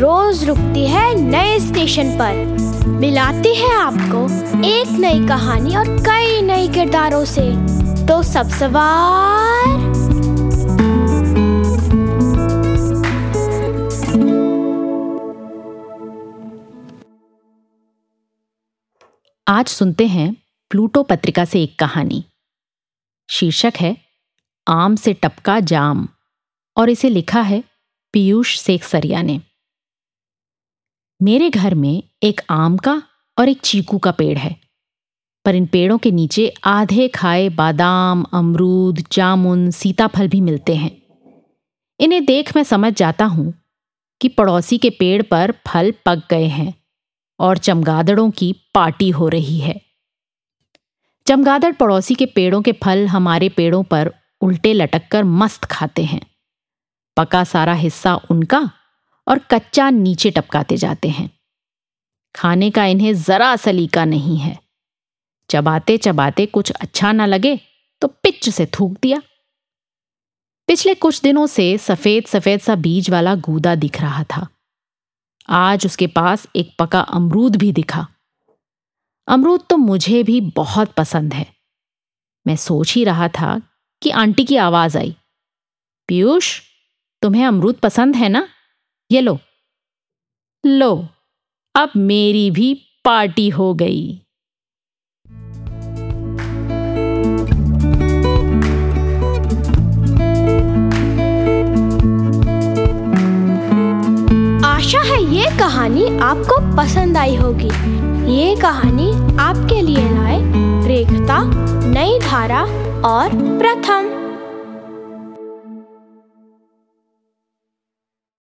रोज रुकती है नए स्टेशन पर। मिलाती है आपको एक नई कहानी और कई नए किरदारों से। तो सब सवार। आज सुनते हैं प्लूटो पत्रिका से एक कहानी। शीर्षक है, आम से टपका जाम। और इसे लिखा है पीयूष सेखसरिया ने। मेरे घर में एक आम का और एक चीकू का पेड़ है, पर इन पेड़ों के नीचे आधे खाए बादाम, अमरूद, जामुन, सीताफल भी मिलते हैं। इन्हें देख मैं समझ जाता हूँ कि पड़ोसी के पेड़ पर फल पक गए हैं और चमगादड़ों की पार्टी हो रही है। चमगादड़ पड़ोसी के पेड़ों के फल हमारे पेड़ों पर उल्टे लटक कर मस्त खाते हैं। पका सारा हिस्सा उनका और कच्चा नीचे टपकाते जाते हैं। खाने का इन्हें जरा सलीका नहीं है। चबाते चबाते कुछ अच्छा ना लगे तो पिच से थूक दिया। पिछले कुछ दिनों से सफ़ेद सफ़ेद सा बीज वाला गूदा दिख रहा था। आज उसके पास एक पका अमरूद भी दिखा। अमरूद तो मुझे भी बहुत पसंद है। मैं सोच ही रहा था कि आंटी की आवाज़ आई। पीयूष तुम्हें अमरूद पसंद है ना? ये लो। लो, अब मेरी भी पार्टी हो गई। आशा है ये कहानी आपको पसंद आई होगी। ये कहानी आपके लिए लाए रेखता, नई धारा और प्रथम।